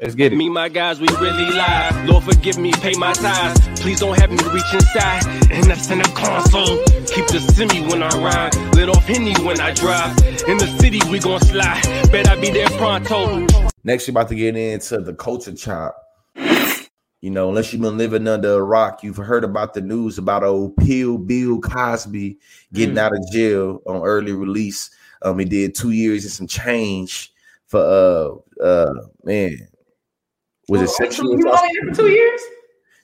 Let's get it. Me, my guys, we really live. Lord, forgive me, pay my tithes. Please don't have me reach inside. And that's in the console. Keep the semi when I ride. Lit off Henny when I drive. In the city, we gon' slide. Bet I be there pronto. Next, you're about to get into the culture chop. You know, unless you've been living under a rock, you've heard about the news about old Pill Bill Cosby getting Mm. out of jail on early release. Um, he did two years and some change for uh uh man. Was it sexual? You only here for two years?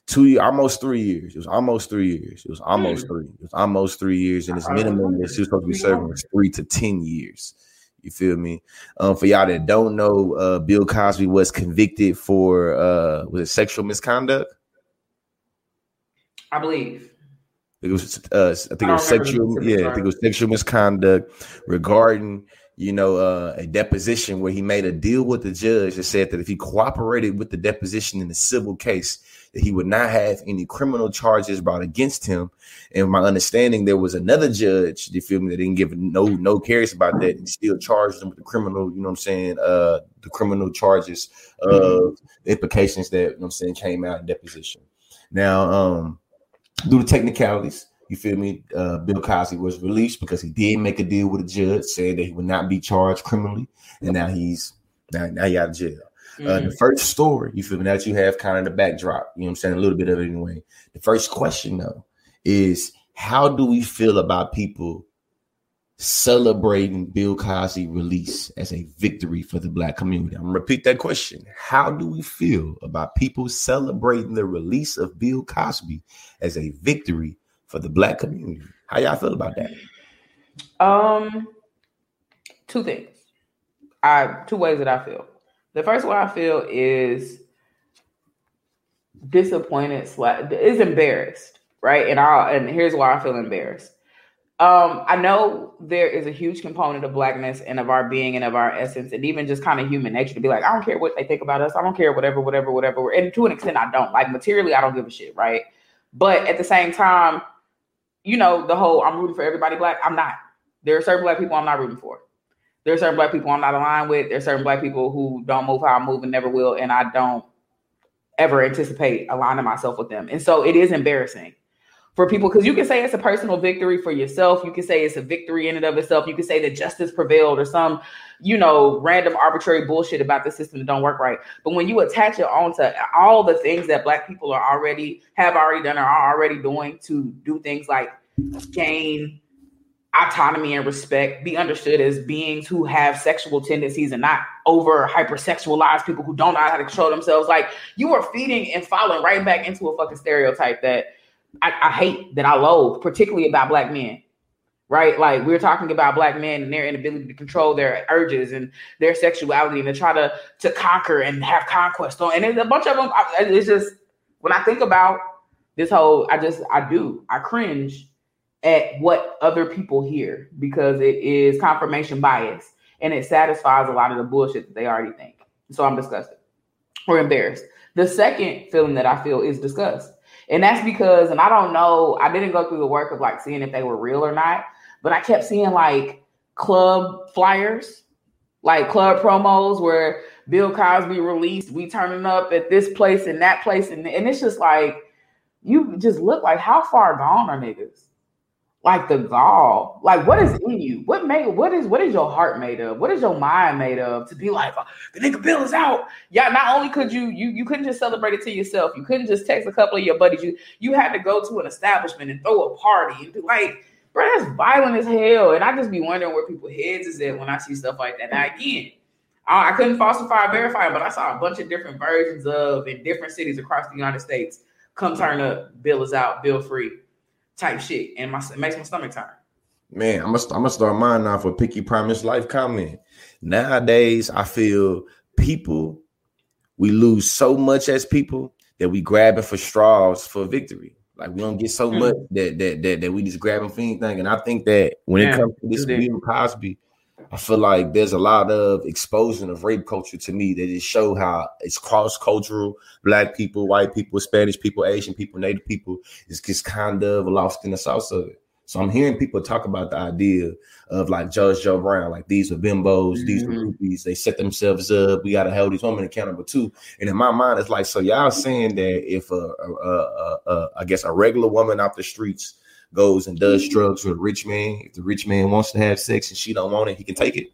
two years, almost three years. It was almost three years. It was almost three. It was almost three years, and it's minimum that she was supposed to be serving was three to ten years. You feel me? Um, for y'all that don't know, uh, Bill Cosby was convicted for uh, was it sexual misconduct? I believe. It was uh, I think it was don't remember the sexual. Yeah, I think it was sexual misconduct regarding you know uh, a deposition where he made a deal with the judge that said that if he cooperated with the deposition in the civil case, that he would not have any criminal charges brought against him. And my understanding, there was another judge, you feel me, that didn't give no no cares about that and still charged him with the criminal. You know what I'm saying? Uh, the criminal charges of the implications that you know what I'm saying came out in deposition. Now, um, due to technicalities, you feel me? Uh, Bill Cosby was released because he did make a deal with a judge saying that he would not be charged criminally, and now he's now, now he out of jail. Uh, the first story, you feel me, that you have kind of the backdrop, you know what I'm saying? A little bit of it anyway. The first question, though, is how do we feel about people celebrating Bill Cosby release as a victory for the black community? I'm gonna repeat that question. How do we feel about people celebrating the release of Bill Cosby as a victory for the black community? How y'all feel about that? Um, two things. I two ways that I feel. The first way I feel is disappointed, is embarrassed, right? And I and here's why I feel embarrassed. Um, I know there is a huge component of blackness and of our being and of our essence, and even just kind of human nature to be like, I don't care what they think about us, I don't care whatever, whatever, whatever. And to an extent, I don't like materially, I don't give a shit, right? But at the same time, you know, the whole I'm rooting for everybody black, I'm not. There are certain black people I'm not rooting for. There are certain black people I'm not aligned with. There are certain black people who don't move how I move and never will, and I don't ever anticipate aligning myself with them. And so it is embarrassing for people because you can say it's a personal victory for yourself. You can say it's a victory in and of itself. You can say that justice prevailed or some, you know, random arbitrary bullshit about the system that don't work right. But when you attach it onto all the things that black people are already have already done or are already doing to do things like gain autonomy and respect, be understood as beings who have sexual tendencies and not over hypersexualized people who don't know how to control themselves. Like you are feeding and falling right back into a fucking stereotype that I, I hate, that I loathe, particularly about black men. Right, like we're talking about black men and their inability to control their urges and their sexuality, and to try to to conquer and have conquest on. And there's a bunch of them. It's just when I think about this whole, I just I do I cringe at what other people hear because it is confirmation bias and it satisfies a lot of the bullshit that they already think. So I'm disgusted or embarrassed. The second feeling that I feel is disgust. And that's because, and I don't know, I didn't go through the work of like seeing if they were real or not, but I kept seeing like club flyers, like club promos where Bill Cosby released, we turning up at this place and that place. And, and it's just like, you just look like how far gone are niggas? Like the gall. Like what is mm-hmm. in you? What made what is what is your heart made of? What is your mind made of to be like oh, the nigga bill is out? Yeah not only could you you you couldn't just celebrate it to yourself. You couldn't just text a couple of your buddies. You you had to go to an establishment and throw a party and be like bro that's violent as hell. And i just be wondering where people's heads is at when i see stuff like that. Now again I, I couldn't falsify or verify but i saw a bunch of different versions of in different cities across the united states come turn up bill is out bill free type shit, and my it makes my stomach turn. Man, I'm gonna I'm gonna start mine off with Picky Promise Life comment. Nowadays, I feel people we lose so much as people that we grabbing for straws for victory. Like we don't get so Mm. much that that that, that we just grabbing for anything. And I think that when Yeah, it comes to this. Bill Cosby, I feel like there's a lot of exposing of rape culture to me that just show how it's cross cultural. Black people, white people, Spanish people, Asian people, Native people is just kind of lost in the sauce of it. So I'm hearing people talk about the idea of like Judge Joe Brown, like these are bimbos, mm-hmm. these are mm-hmm. they set themselves up. We gotta hold these women accountable too. And in my mind, it's like, so y'all saying that if a, a, a, a I guess a regular woman off the streets goes and does mm-hmm. drugs with a rich man, if the rich man wants to have sex and she don't want it, he can take it.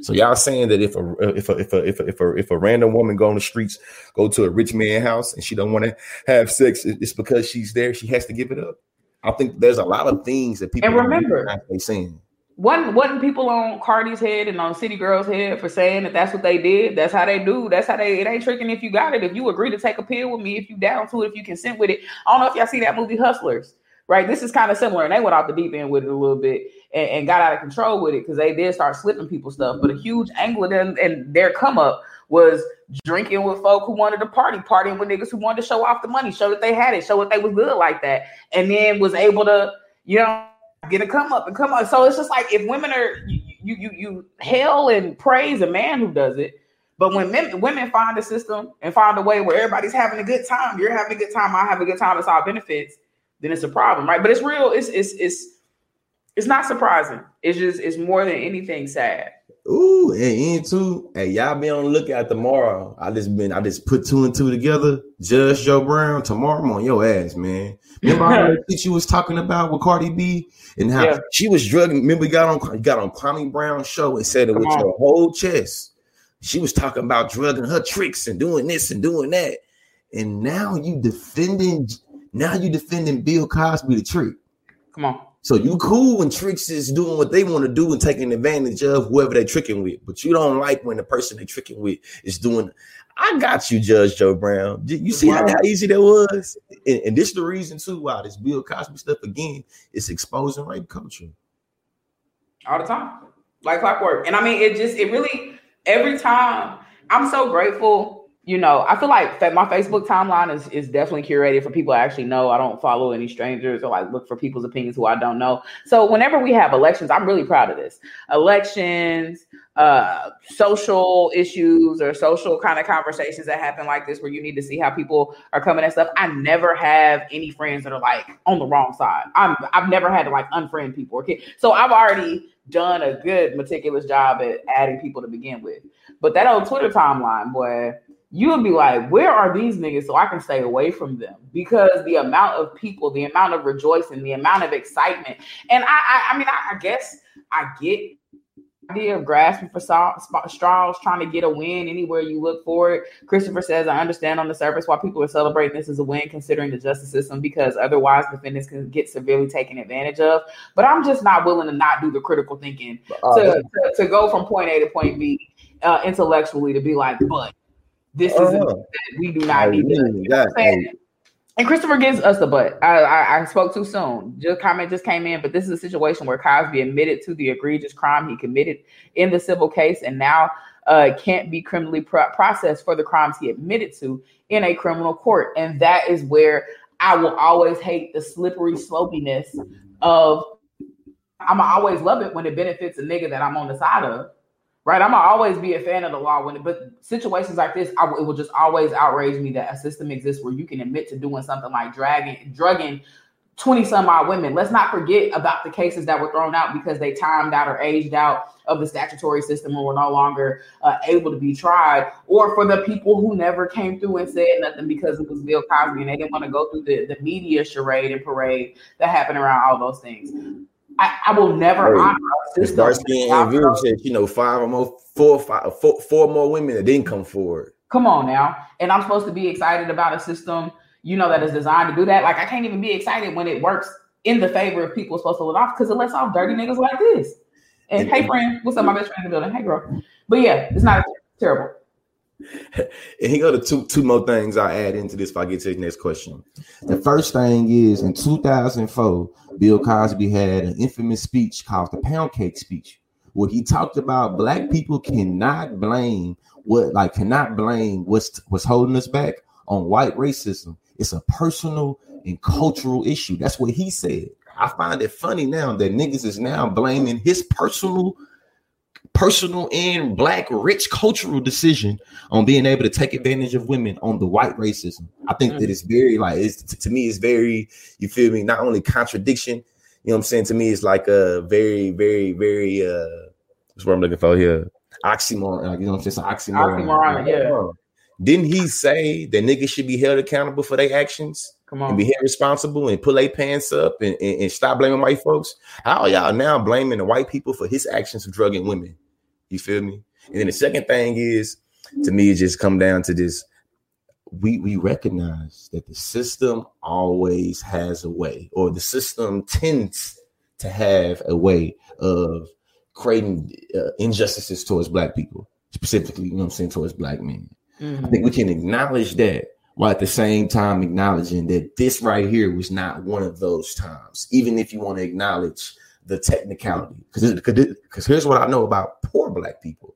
So y'all saying that if a if a if a if a if a, if a random woman go on the streets, go to a rich man house and she don't want to have sex, it's because she's there. She has to give it up. I think there's a lot of things that people and remember they saying. Wasn't wasn't people on Cardi's head and on City Girl's head for saying that that's what they did? That's how they do. That's how they. It ain't tricking if you got it. If you agree to take a pill with me, if you down to it, if you consent with it. I don't know if y'all see that movie Hustlers right? This is kind of similar, and they went off the deep end with it a little bit and, and got out of control with it because they did start slipping people stuff. But a huge angle of them and their come up was drinking with folk who wanted to party, partying with niggas who wanted to show off the money, show that they had it, show that they was good like that, and then was able to, you know, get a come up and come up. So it's just like if women are you you you hail and praise a man who does it. But when men, women find a system and find a way where everybody's having a good time, you're having a good time, I have a good time, it's all benefits then it's a problem, right? But it's real. It's it's it's it's not surprising. It's just it's more than anything sad. Ooh, and into hey, y'all be on the lookout tomorrow. I just been I just put two and two together. Judge Joe Brown tomorrow I'm on your ass, man. Remember how that you was talking about with Cardi B and how yeah. she was drugging. Remember, you got on got on Kwame Brown show and said it Come with on. your whole chest. She was talking about drugging her tricks and doing this and doing that. And now you defending now you defending Bill Cosby the trick. Come on. So you cool when tricks is doing what they want to do and taking advantage of whoever they tricking with, but you don't like when the person they tricking with is doing. I got you, Judge Joe Brown. You see wow. how, how, easy that was, and, and, this is the reason too why this Bill Cosby stuff again is exposing rape culture all the time, like clockwork. And I mean, it just it really every time. I'm so grateful you know, I feel like my Facebook timeline is is definitely curated for people I actually know. I don't follow any strangers or like look for people's opinions who I don't know. So whenever we have elections, I'm really proud of this. Elections, uh, social issues or social kind of conversations that happen like this, where you need to see how people are coming and stuff. I never have any friends that are like on the wrong side. I'm I've never had to like unfriend people. Okay, so I've already done a good meticulous job at adding people to begin with. But that old Twitter timeline, boy you would be like, where are these niggas so I can stay away from them? Because the amount of people, the amount of rejoicing, the amount of excitement, and I, I, I mean, I, I, guess I get idea of grasping for straws, trying to get a win anywhere you look for it. Christopher says, I understand on the surface why people are celebrating this as a win, considering the justice system, because otherwise defendants can get severely taken advantage of. But I'm just not willing to not do the critical thinking uh, to, to, to, go from point A to point B uh, intellectually to be like, but this is uh, we do not need. and Christopher gives us the butt. I, I, I, spoke too soon. Just comment just came in, but this is a situation where Cosby admitted to the egregious crime he committed in the civil case, and now uh, can't be criminally pro- processed for the crimes he admitted to in a criminal court. And that is where I will always hate the slippery slopiness of. I'm always love it when it benefits a nigga that I'm on the side of right? I'm always be a fan of the law when, but situations like this, I, it will just always outrage me that a system exists where you can admit to doing something like dragging, drugging 20 some odd women. Let's not forget about the cases that were thrown out because they timed out or aged out of the statutory system and were no longer uh, able to be tried, or for the people who never came through and said nothing because it was Bill Cosby and they didn't want to go through the, the media charade and parade that happened around all those things. I, I will never hey, honor Starsky and View said, you know, five or more, four, five, four, four more women that didn't come forward. Come on now, and I'm supposed to be excited about a system, you know, that is designed to do that. Like I can't even be excited when it works in the favor of people supposed to let off because it lets off dirty niggas like this. And, and hey, friend, what's up, my best friend in the building? Hey, girl. But yeah, it's not terrible. and he go to two two more things I add into this if I get to the next question. The first thing is in 2004, Bill Cosby had an infamous speech called the Pound Cake speech, where he talked about black people cannot blame what like cannot blame what's what's holding us back on white racism. It's a personal and cultural issue. That's what he said. I find it funny now that niggas is now blaming his personal personal and black rich cultural decision on being able to take advantage of women on the white racism. I think mm-hmm. that it's very like it's to me it's very you feel me not only contradiction, you know what I'm saying? To me, it's like a very, very, very uh what's what I'm looking for here. Oxymoron, you know what I'm saying? oxymoron. Oxymoron, yeah. Didn't he say that niggas should be held accountable for their actions? Come on. And be responsible and pull their pants up and, and, and, stop blaming white folks. How are y'all now blaming the white people for his actions of drugging women? You feel me? And then the second thing is, to me, it just come down to this. We we recognize that the system always has a way, or the system tends to have a way of creating uh, injustices towards black people, specifically, you know what I'm saying, towards black men. Mm-hmm. I think we can acknowledge that while at the same time acknowledging that this right here was not one of those times, even if you want to acknowledge the technicality. Because here's what I know about poor black people.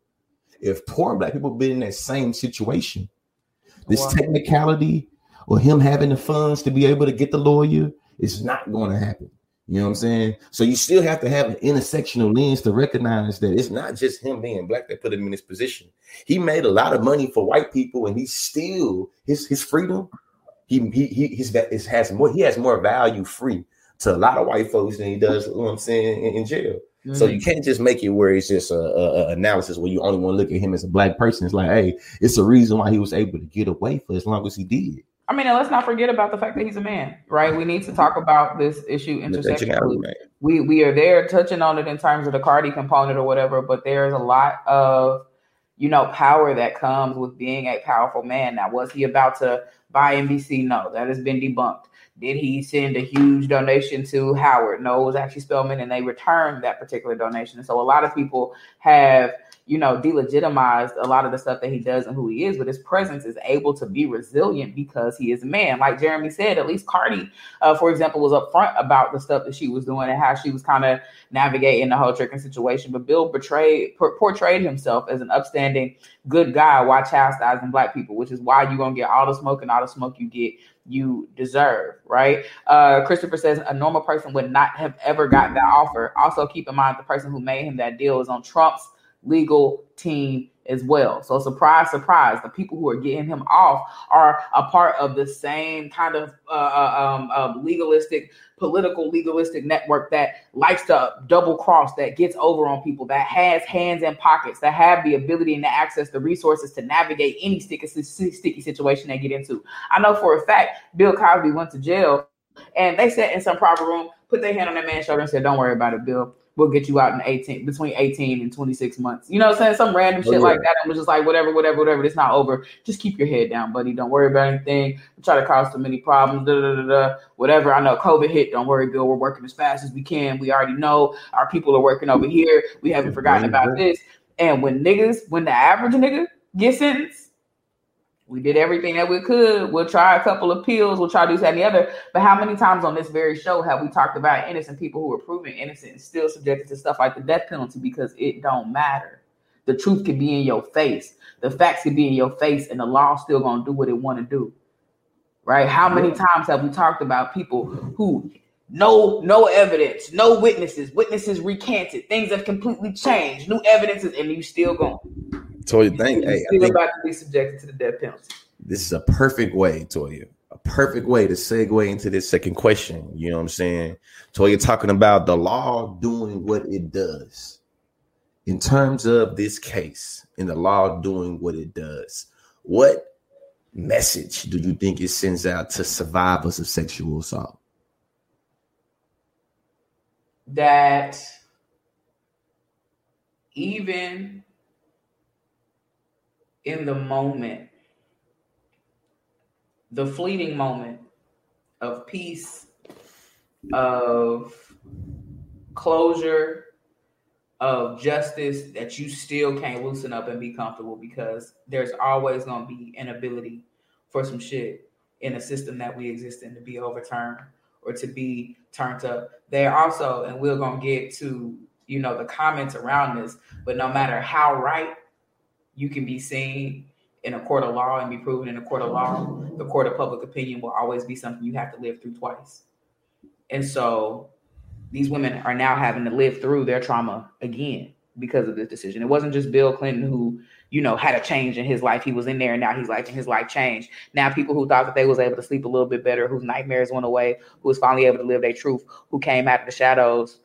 If poor black people been in that same situation, this wow. technicality or him having the funds to be able to get the lawyer is not going to happen. You know what I'm saying? So you still have to have an intersectional lens to recognize that it's not just him being black that put him in this position. He made a lot of money for white people, and he still his his freedom. He he he his, his has more. He has more value free to a lot of white folks than he does. You know what I'm saying in, in jail. Mm-hmm. So you can't just make it where it's just a, a, a, analysis where you only want to look at him as a black person. It's like, hey, it's a reason why he was able to get away for as long as he did. I mean, let's not forget about the fact that he's a man, right? We need to talk about this issue intersectionally. We we are there touching on it in terms of the Cardi component or whatever, but there's a lot of you know power that comes with being a powerful man. Now, was he about to buy NBC? No, that has been debunked. Did he send a huge donation to Howard? No, it was actually Spelman, and they returned that particular donation. so a lot of people have you know, delegitimized a lot of the stuff that he does and who he is, but his presence is able to be resilient because he is a man. Like Jeremy said, at least Cardi, uh, for example, was upfront about the stuff that she was doing and how she was kind of navigating the whole tricking situation. But Bill betrayed, portrayed himself as an upstanding, good guy while chastising black people, which is why you're gonna get all the smoke and all the smoke you get you deserve, right? Uh, Christopher says a normal person would not have ever gotten that offer. Also, keep in mind the person who made him that deal is on Trump's legal team as well. So surprise, surprise, the people who are getting him off are a part of the same kind of uh, uh um, um, legalistic, political legalistic network that likes to double cross, that gets over on people, that has hands and pockets, that have the ability and the access, the resources to navigate any sticky, sticky situation they get into. I know for a fact Bill Cosby went to jail and they sat in some private room, put their hand on that man's shoulder and said, Don't worry about it, Bill we'll get you out in 18 between 18 and 26 months. You know what I'm saying? Some random oh, shit oh, yeah. like that. And was just like, whatever, whatever, whatever. It's not over. Just keep your head down, buddy. Don't worry about anything. Don't try to cause too many problems. Da, da, da, da, whatever. I know COVID hit. Don't worry, Bill. We're working as fast as we can. We already know our people are working over here. We haven't forgotten about this. And when niggas, when the average nigga gets sentenced, we did everything that we could. We'll try a couple of pills. We'll try to do that and the other. But how many times on this very show have we talked about innocent people who are proven innocent and still subjected to stuff like the death penalty because it don't matter. The truth can be in your face. The facts can be in your face, and the law still gonna do what it want to do. Right? How many times have we talked about people who no no evidence, no witnesses, witnesses recanted, things have completely changed, new evidences, and you still going. Toya, thank hey, about to be subjected to the death penalty. This is a perfect way, Toya, a perfect way to segue into this second question. You know what I'm saying? Toya talking about the law doing what it does. In terms of this case, in the law doing what it does, what message do you think it sends out to survivors of sexual assault? That even in the moment, the fleeting moment of peace, of closure, of justice, that you still can't loosen up and be comfortable because there's always going to be an ability for some shit in a system that we exist in to be overturned or to be turned up. There also, and we're going to get to, you know, the comments around this, but no matter how right you can be seen in a court of law and be proven in a court of law, the court of public opinion will always be something you have to live through twice. And so these women are now having to live through their trauma again because of this decision. It wasn't just Bill Clinton who you know, had a change in his life. He was in there and now he's like, and his life changed. Now people who thought that they was able to sleep a little bit better, whose nightmares went away, who was finally able to live their truth, who came out of the shadows,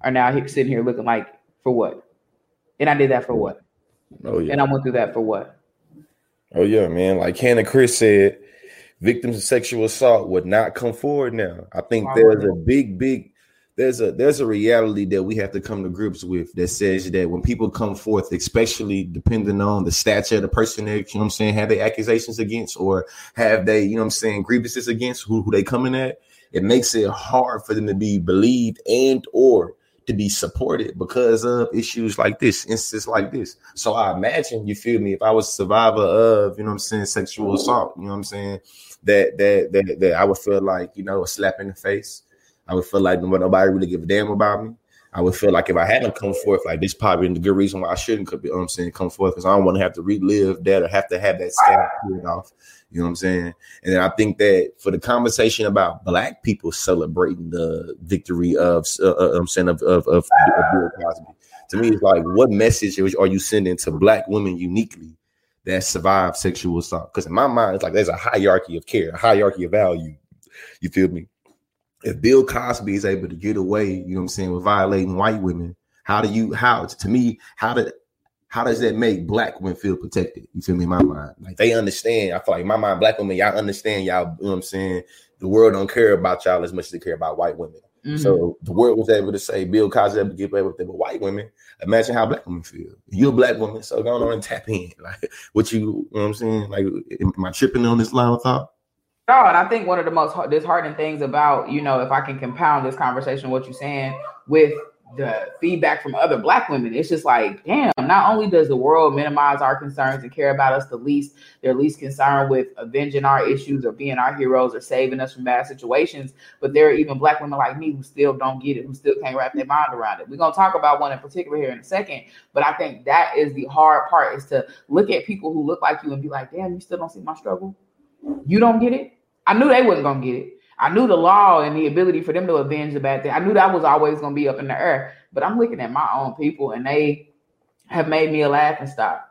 are now sitting here looking like, for what? And I did that for what? Oh yeah. And I went through that for what? Oh yeah, man. Like Hannah Chris said, victims of sexual assault would not come forward now. I think there's a big, big there's a there's a reality that we have to come to grips with that says that when people come forth, especially depending on the stature of the person that you know I'm saying, have they accusations against or have they, you know I'm saying, grievances against who, who they coming at, it makes it hard for them to be believed and or to be supported because of issues like this, instances like this. So I imagine you feel me if I was a survivor of, you know I'm saying, sexual assault, you know what I'm saying, that that that that I would feel like, you know, a slap in the face. I would feel like nobody really give a damn about me. I would feel like if I hadn't come forth, like this probably the good reason why I shouldn't come, you know I'm saying, come forth because I don't want to have to relive that or have to have that scab pulled off. You know what I'm saying? And then I think that for the conversation about black people celebrating the victory of, uh, uh I'm saying of of, of, of Bill Cosby, to me, it's like what message are you sending to black women uniquely that survive sexual assault? Because in my mind, it's like there's a hierarchy of care, a hierarchy of value. You feel me? If Bill Cosby is able to get away, you know what I'm saying, with violating white women, how do you how to me how did how does that make black women feel protected? You feel me? In my mind, like they understand. I feel like my mind, black women, y'all understand y'all. You know what I'm saying? The world don't care about y'all as much as they care about white women. Mm-hmm. So the world was able to say Bill Cosby able to get away with it, but white women. Imagine how black women feel. You're a black woman, so go on and tap in. Like what you, you know what I'm saying? Like, am I tripping on this line of thought? No, and I think one of the most disheartening things about, you know, if I can compound this conversation, what you're saying with the feedback from other black women. It's just like, damn, not only does the world minimize our concerns and care about us the least, they're least concerned with avenging our issues or being our heroes or saving us from bad situations, but there are even black women like me who still don't get it, who still can't wrap their mind around it. We're gonna talk about one in particular here in a second, but I think that is the hard part is to look at people who look like you and be like, damn, you still don't see my struggle. You don't get it. I knew they wasn't gonna get it. I knew the law and the ability for them to avenge the bad thing. I knew that was always to be up in the air. But I'm looking at my own people, and they have made me a laughing stock.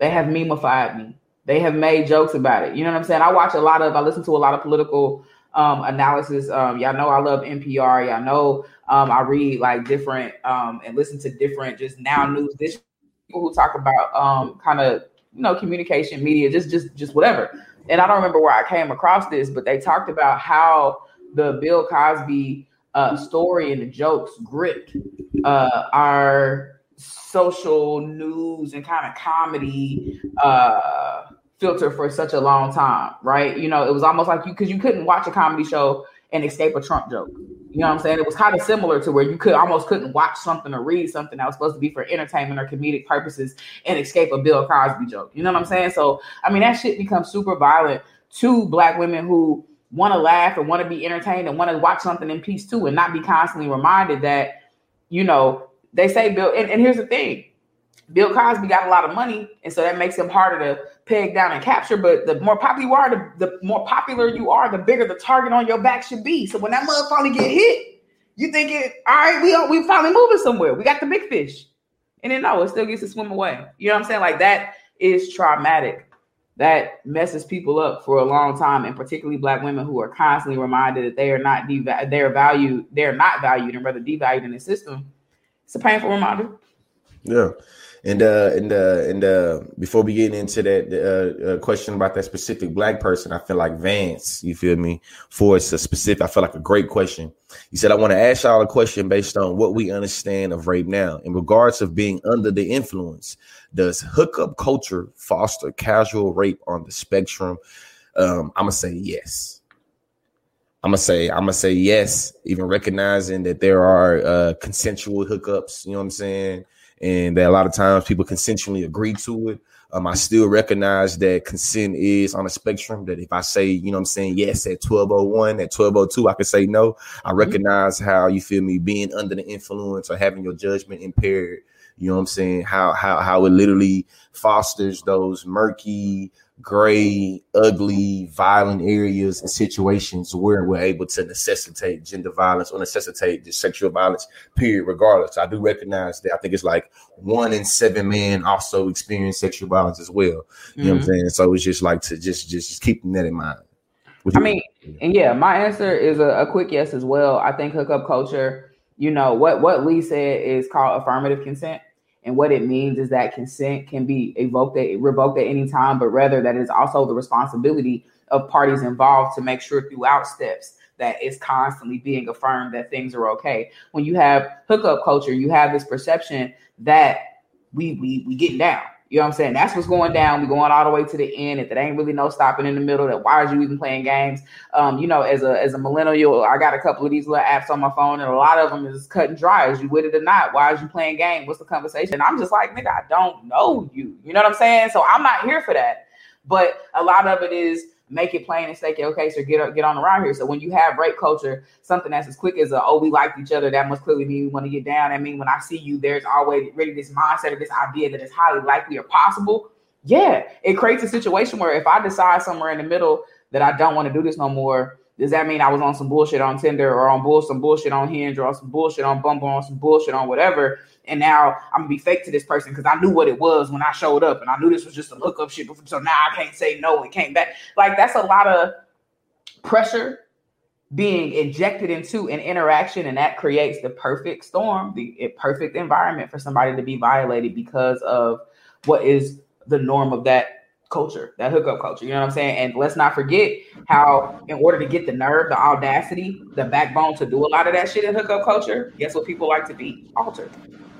They have memeified me. They have made jokes about it. You know what I'm saying? I watch a lot of. I listen to a lot of political um, analysis. Um, y'all know I love NPR. Y'all know um, I read like different um, and listen to different just now news. This people who talk about um, kind of you know communication, media, just just just whatever and I don't remember where I came across this, but they talked about how the Bill Cosby uh, story and the jokes gripped uh, our social news and kind of comedy uh, filter for such a long time, right? You know, it was almost like you because you couldn't watch a comedy show and escape a Trump joke. You know what I'm saying? It was kind of similar to where you could almost couldn't watch something or read something that was supposed to be for entertainment or comedic purposes and escape a Bill Cosby joke. You know what I'm saying? So I mean that shit becomes super violent to black women who want to laugh and want to be entertained and want to watch something in peace too and not be constantly reminded that, you know, they say Bill and, and here's the thing. Bill Cosby got a lot of money, and so that makes him harder to peg down and capture. But the more popular you are, the, the more popular you are, the bigger the target on your back should be. So when that mother finally get hit, you think it, all right, we are, we finally moving somewhere. We got the big fish. And then no, it still gets to swim away. You know what I'm saying? Like that is traumatic. That messes people up for a long time, and particularly black women who are constantly reminded that they are not deva- they're valued, they're not valued and rather devalued in the system. It's a painful reminder. Yeah. And uh, and uh, and uh, before we get into that uh, uh, question about that specific black person, I feel like Vance, you feel me? For it's a specific, I feel like a great question. He said, "I want to ask y'all a question based on what we understand of rape now, in regards of being under the influence. Does hookup culture foster casual rape on the spectrum?" Um, I'm gonna say yes. I'm gonna say I'm gonna say yes, even recognizing that there are uh, consensual hookups. You know what I'm saying? And that a lot of times people consensually agree to it. Um, I still recognize that consent is on a spectrum. That if I say, you know, I'm saying yes at 1201, at 1202, I can say no. I mm-hmm. recognize how you feel me being under the influence or having your judgment impaired. You know what I'm saying? How how how it literally fosters those murky gray, ugly, violent areas and situations where we're able to necessitate gender violence or necessitate the sexual violence, period, regardless. I do recognize that I think it's like one in seven men also experience sexual violence as well. You mm-hmm. know what I'm mm-hmm. saying? So it's just like to just just, just keeping that in mind. I mean, and yeah, my answer is a, a quick yes as well. I think hookup culture, you know, what what Lee said is called affirmative consent. And what it means is that consent can be evoked revoked at any time, but rather that is also the responsibility of parties involved to make sure throughout steps that it's constantly being affirmed that things are okay. When you have hookup culture, you have this perception that we we we getting down. You know what I'm saying? That's what's going down. We're going all the way to the end. If there ain't really no stopping in the middle, that why are you even playing games? Um, you know, as a as a millennial, I got a couple of these little apps on my phone, and a lot of them is cut and dry. Is you with it or not? Why are you playing game? What's the conversation? I'm just like, nigga, I don't know you. You know what I'm saying? So I'm not here for that. But a lot of it is make it plain and say, okay, so get get on around here. So when you have rape culture, something that's as quick as a oh we liked each other, that must clearly mean we want to get down. I mean, when I see you, there's always really this mindset or this idea that it's highly likely or possible. Yeah, it creates a situation where if I decide somewhere in the middle that I don't want to do this no more, does that mean I was on some bullshit on Tinder or on bull some bullshit on Hinge or on some bullshit on Bumble or on some bullshit on whatever? And now I'm gonna be fake to this person because I knew what it was when I showed up and I knew this was just a hookup shit. So now I can't say no and came back. Like that's a lot of pressure being injected into an interaction, and that creates the perfect storm, the perfect environment for somebody to be violated because of what is the norm of that culture, that hookup culture. You know what I'm saying? And let's not forget how, in order to get the nerve, the audacity, the backbone to do a lot of that shit in hookup culture, guess what people like to be? Altered.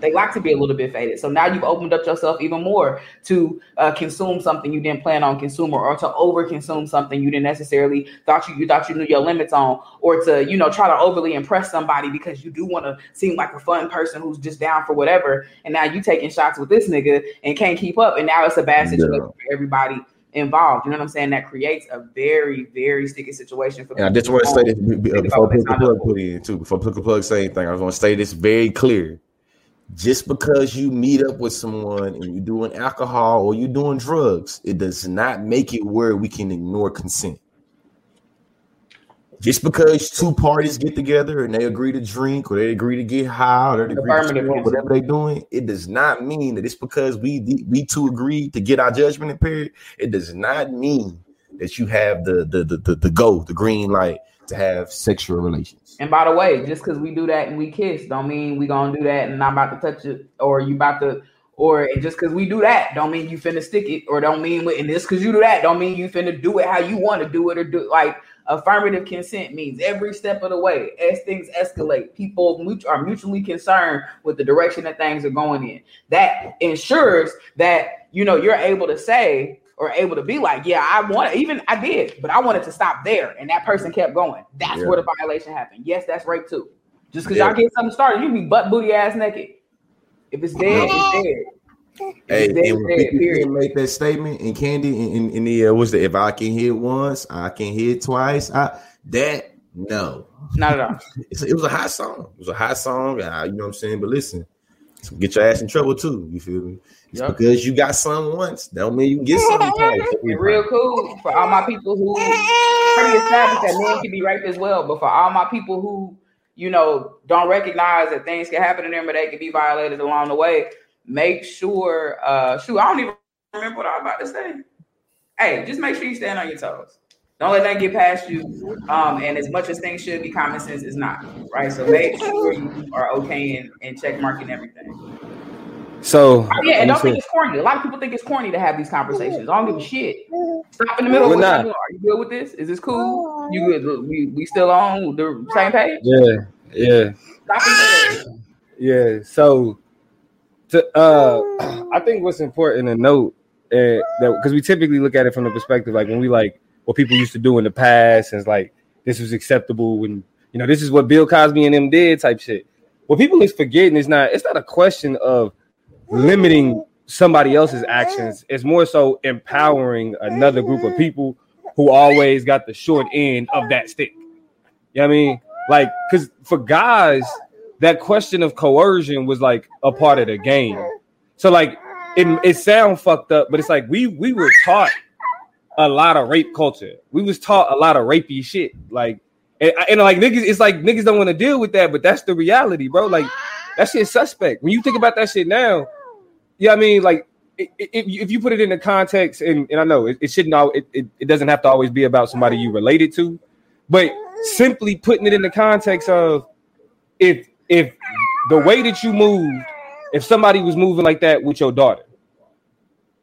They like to be a little bit faded. So now you've opened up yourself even more to uh, consume something you didn't plan on consuming, or to over consume something you didn't necessarily thought you you thought you knew your limits on, or to you know try to overly impress somebody because you do want to seem like a fun person who's just down for whatever. And now you taking shots with this nigga and can't keep up, and now it's a bad situation for everybody involved. You know what I'm saying? That creates a very, very sticky situation for. And I just want to say this before Plug Plug put in too. Before Plug Plug say anything, I want to say this very clear just because you meet up with someone and you're doing alcohol or you're doing drugs, it does not make it where we can ignore consent. Just because two parties get together and they agree to drink or they agree to get high or they agree to smoke, whatever they're doing, it does not mean that it's because we we two agree to get our judgment impaired. It does not mean that you have the the the, the, the go, the green light to have sexual relations. And by the way, just because we do that and we kiss, don't mean we gonna do that and I'm about to touch it, or you about to, or just because we do that, don't mean you finna stick it, or don't mean and this because you do that, don't mean you finna do it how you want to do it or do it like affirmative consent means every step of the way as things escalate, people are mutually concerned with the direction that things are going in. That ensures that you know you're able to say or able to be like, yeah, I want even I did, but I wanted to stop there, and that person kept going. That's yeah. where the violation happened. Yes, that's rape too. Just because yeah. y'all get something started, you be butt booty ass naked. If it's dead, it's dead. Hey, dead, and when people make that statement, and Candy, in, in, the uh, what's the if I can hit once, I can hit twice. I that no, not at all. it was a hot song. It was a hot song. I, you know what I'm saying? But listen, get your ass in trouble too. You feel me? Yep. because you got some once, don't mean you can get some Real cool for all my people who pretty established that men can be raped as well. But for all my people who, you know, don't recognize that things can happen to them, but they can be violated along the way. Make sure, uh, shoot, I don't even remember what I was about to say. Hey, just make sure you stand on your toes. Don't let that get past you. Um, and as much as things should be, common sense is not, right? So make sure you are okay and, and check marking everything. So oh, yeah, and don't think it's corny. A lot of people think it's corny to have these conversations. I don't give a shit. Stop in the middle. We're not. Are you good with this? Is this cool? You good? We we still on the same page? Yeah, yeah. Stop yeah. So, to uh, I think what's important to note uh, that because we typically look at it from the perspective like when we like what people used to do in the past and like this was acceptable when you know this is what Bill Cosby and them did type shit. What people is forgetting is not it's not a question of limiting somebody else's actions. It's more so empowering another group of people who always got the short end of that stick. You know what I mean? Like, because for guys, that question of coercion was like a part of the game. So like it it sounds fucked up, but it's like we we were taught a lot of rape culture. We was taught a lot of rapey shit. Like and, and like niggas, it's like niggas don't want to deal with that, but that's the reality, bro. Like that shit suspect. When you think about that shit now, yeah, I mean, like if, if you put it in the context, and, and I know it, it shouldn't all it, it, it doesn't have to always be about somebody you related to, but simply putting it in the context of if if the way that you moved, if somebody was moving like that with your daughter,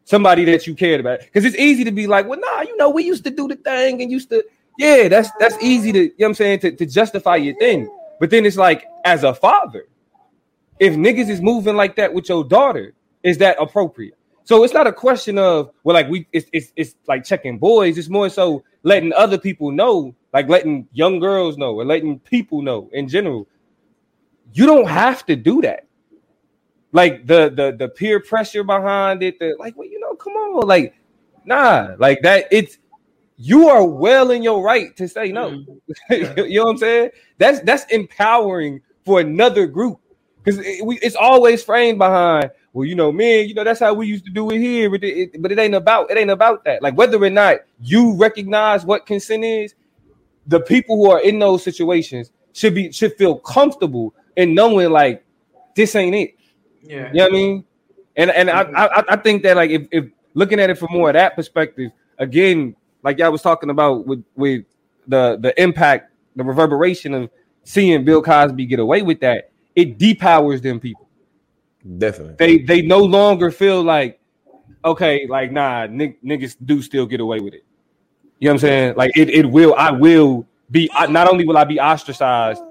somebody that you cared about, because it's easy to be like, well, nah, you know, we used to do the thing and used to, yeah, that's that's easy to, you know I'm saying, to, to justify your thing. But then it's like, as a father, if niggas is moving like that with your daughter, is that appropriate? So it's not a question of well, like we it's it's, it's like checking boys. It's more so letting other people know, like letting young girls know, or letting people know in general. You don't have to do that. Like the the the peer pressure behind it, the like, well, you know, come on, like, nah, like that. It's you are well in your right to say no. Mm-hmm. you know what I'm saying? That's that's empowering for another group because it, it's always framed behind well, you know, man, you know, that's how we used to do it here, but it, but it ain't about it ain't about that. Like whether or not you recognize what consent is, the people who are in those situations should be should feel comfortable in knowing like this ain't it. Yeah, you know what I mean. And and I, I I think that like if, if looking at it from more of that perspective, again, like y'all was talking about with with the the impact, the reverberation of seeing Bill Cosby get away with that, it depowers them people. Definitely. They they no longer feel like okay, like nah, n- niggas do still get away with it. You know what I'm saying? Like it it will I will be not only will I be ostracized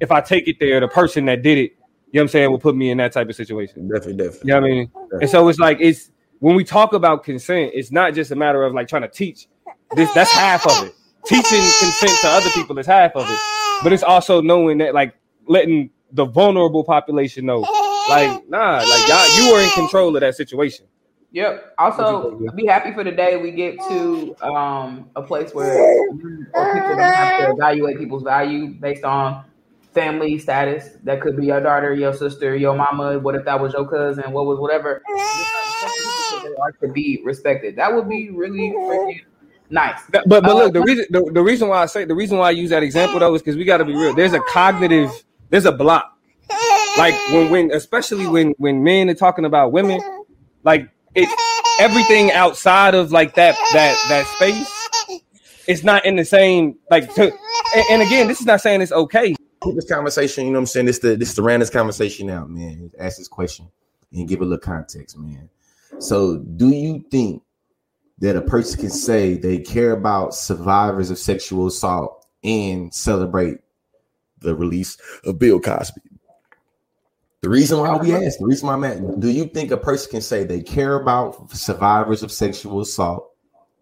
if I take it there, the person that did it, you know what I'm saying, will put me in that type of situation. Definitely, definitely. You know what I mean? Definitely. And so it's like it's when we talk about consent, it's not just a matter of like trying to teach this, that's half of it. Teaching consent to other people is half of it, but it's also knowing that like letting the vulnerable population know like, nah, like y'all, you were in control of that situation. Yep. Also, be happy for the day we get to um, a place where, where people don't have to evaluate people's value based on family status. That could be your daughter, your sister, your mama. What if that was your cousin? What was whatever? They are to be respected. That would be really freaking nice. But but uh, look, the reason the, the reason why I say the reason why I use that example though is because we got to be real. There's a cognitive, there's a block like when when especially when when men are talking about women, like it everything outside of like that that that space, it's not in the same like. To, and, and again, this is not saying it's okay. Keep this conversation, you know what I'm saying? This the this the random conversation now, man. Ask this question and give a little context, man. So, do you think that a person can say they care about survivors of sexual assault and celebrate the release of Bill Cosby? The reason why we ask, the reason why I'm at, do you think a person can say they care about survivors of sexual assault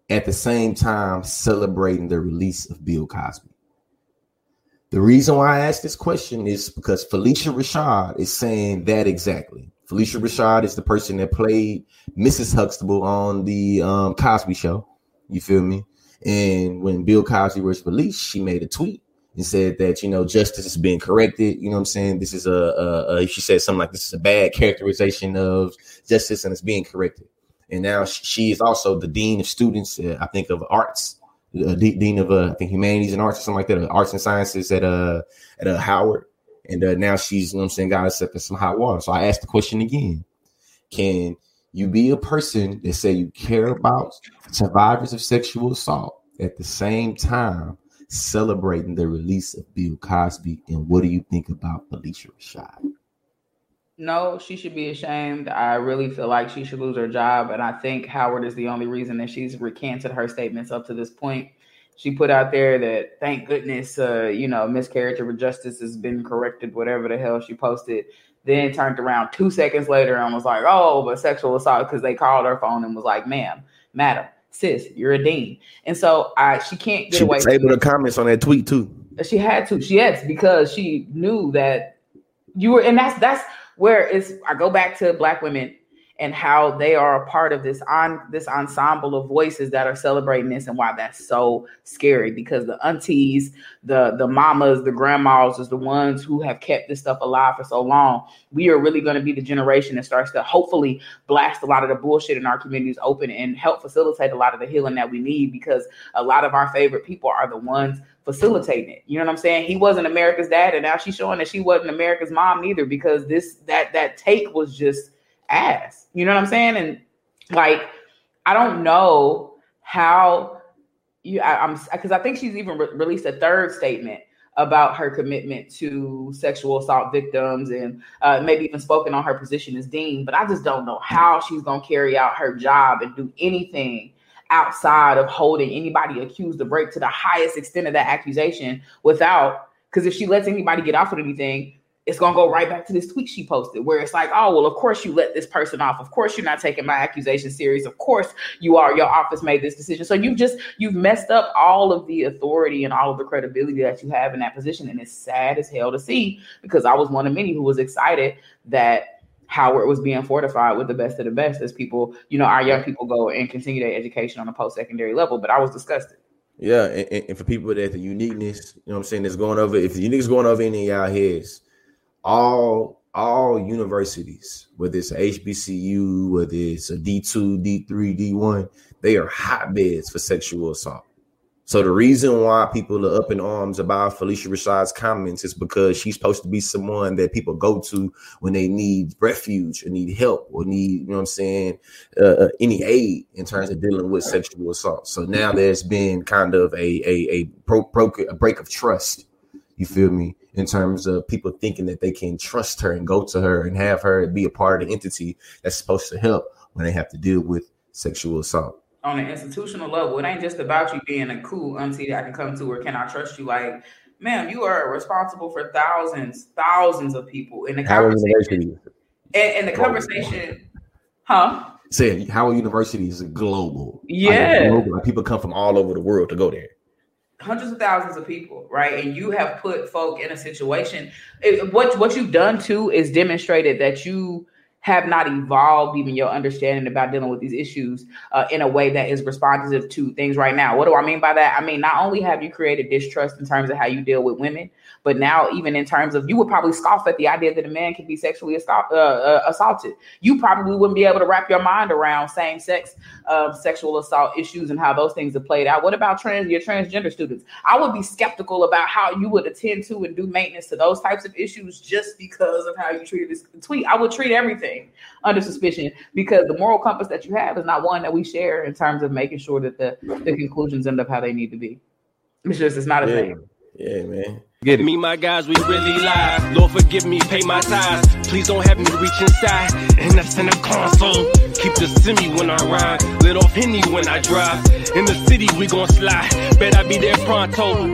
at the same time celebrating the release of Bill Cosby? The reason why I ask this question is because Phylicia Rashad is saying that exactly. Phylicia Rashad is the person that played Mrs. Huxtable on the um, Cosby Show. You feel me? And when Bill Cosby was released, she made a tweet and said that you know justice is being corrected. You know what I'm saying? This is a, a, a she said something like this is a bad characterization of justice and it's being corrected. And now she is also the dean of students, uh, I think of arts, uh, dean of uh, I think humanities and arts or something like that, uh, arts and sciences at uh at uh, Howard. And uh, now she's you know I'm saying got herself in some hot water. So I asked the question again: Can you be a person that say you care about survivors of sexual assault at the same time celebrating the release of Bill Cosby. And what do you think about Phylicia Rashad? No, she should be ashamed. I really feel like she should lose her job. And I think Howard is the only reason that she's recanted her statements up to this point. She put out there that thank goodness, uh, you know, miscarriage of justice has been corrected, whatever the hell she posted. Then turned around two seconds later and was like, oh, but sexual assault because they called her phone and was like, ma'am, madam, sis, you're a dean. And so I she can't get she away. Was able to comments on that tweet too. She had to. She yes, because she knew that you were, and that's that's where it's I go back to black women and how they are a part of this on this ensemble of voices that are celebrating this and why that's so scary because the aunties the the mamas the grandmas is the ones who have kept this stuff alive for so long. We are really going to be the generation that starts to hopefully blast a lot of the bullshit in our communities open and help facilitate a lot of the healing that we need because a lot of our favorite people are the ones facilitating it. You know what I'm saying? He wasn't America's dad, and now she's showing that she wasn't America's mom either because this that that take was just ass. You know what I'm saying? And like, I don't know how you. I, am because I think she's even re- released a third statement about her commitment to sexual assault victims and uh, maybe even spoken on her position as dean. But I just don't know how she's going to carry out her job and do anything outside of holding anybody accused of rape to the highest extent of that accusation without because if she lets anybody get off with anything it's to go right back to this tweet she posted where it's like oh well of course you let this person off. Of course you're not taking my accusation serious. Of course you are. Your office made this decision. So you've just you've messed up all of the authority and all of the credibility that you have in that position and it's sad as hell to see because i was one of many who was excited that Howard was being fortified with the best of the best as people, you know, our young people go and continue their education on a post secondary level. But I was disgusted. Yeah, and, and, for people that the uniqueness, you know what I'm saying, that's going over, if the uniqueness going over any of y'all heads, all all universities, whether it's HBCU, whether it's a D2, D3, D1, they are hotbeds for sexual assault. So the reason why people are up in arms about Phylicia Rashad's comments is because she's supposed to be someone that people go to when they need refuge or need help or need, you know what I'm saying, uh, uh any aid in terms of dealing with sexual assault. So now there's been kind of a a a, broke, broke, a break of trust. You feel me? In terms of people thinking that they can trust her and go to her and have her be a part of the entity that's supposed to help when they have to deal with sexual assault on an institutional level. It ain't just about you being a cool auntie that I can come to or can I trust you? Like, man, you are responsible for thousands, thousands of people in the conversation. In, the conversation, huh? Saying Howard University is global. Yeah, like, global. people come from all over the world to go there. Hundreds of thousands of people, right? And you have put folk in a situation. It, what what you've done too is demonstrated that you have not evolved even your understanding about dealing with these issues uh, in a way that is responsive to things right now. What do I mean by that? I mean, not only have you created distrust in terms of how you deal with women, but now even in terms of you would probably scoff at the idea that a man can be sexually assault, uh, uh, assaulted. You probably wouldn't be able to wrap your mind around same sex uh, sexual assault issues and how those things have played out. What about trans your transgender students? I would be skeptical about how you would attend to and do maintenance to those types of issues just because of how you treated this tweet. I would treat everything under suspicion because the moral compass that you have is not one that we share in terms of making sure that the, the conclusions end up how they need to be. It's just it's not a yeah. thing. Yeah, man. Get it. Me, my guys, we really live. Lord, forgive me, pay my tithes. Please don't have me reach inside. And that's in the console. Keep the semi when I ride. Lit off Henny when I drive. In the city, we gon' slide. Bet I be there pronto.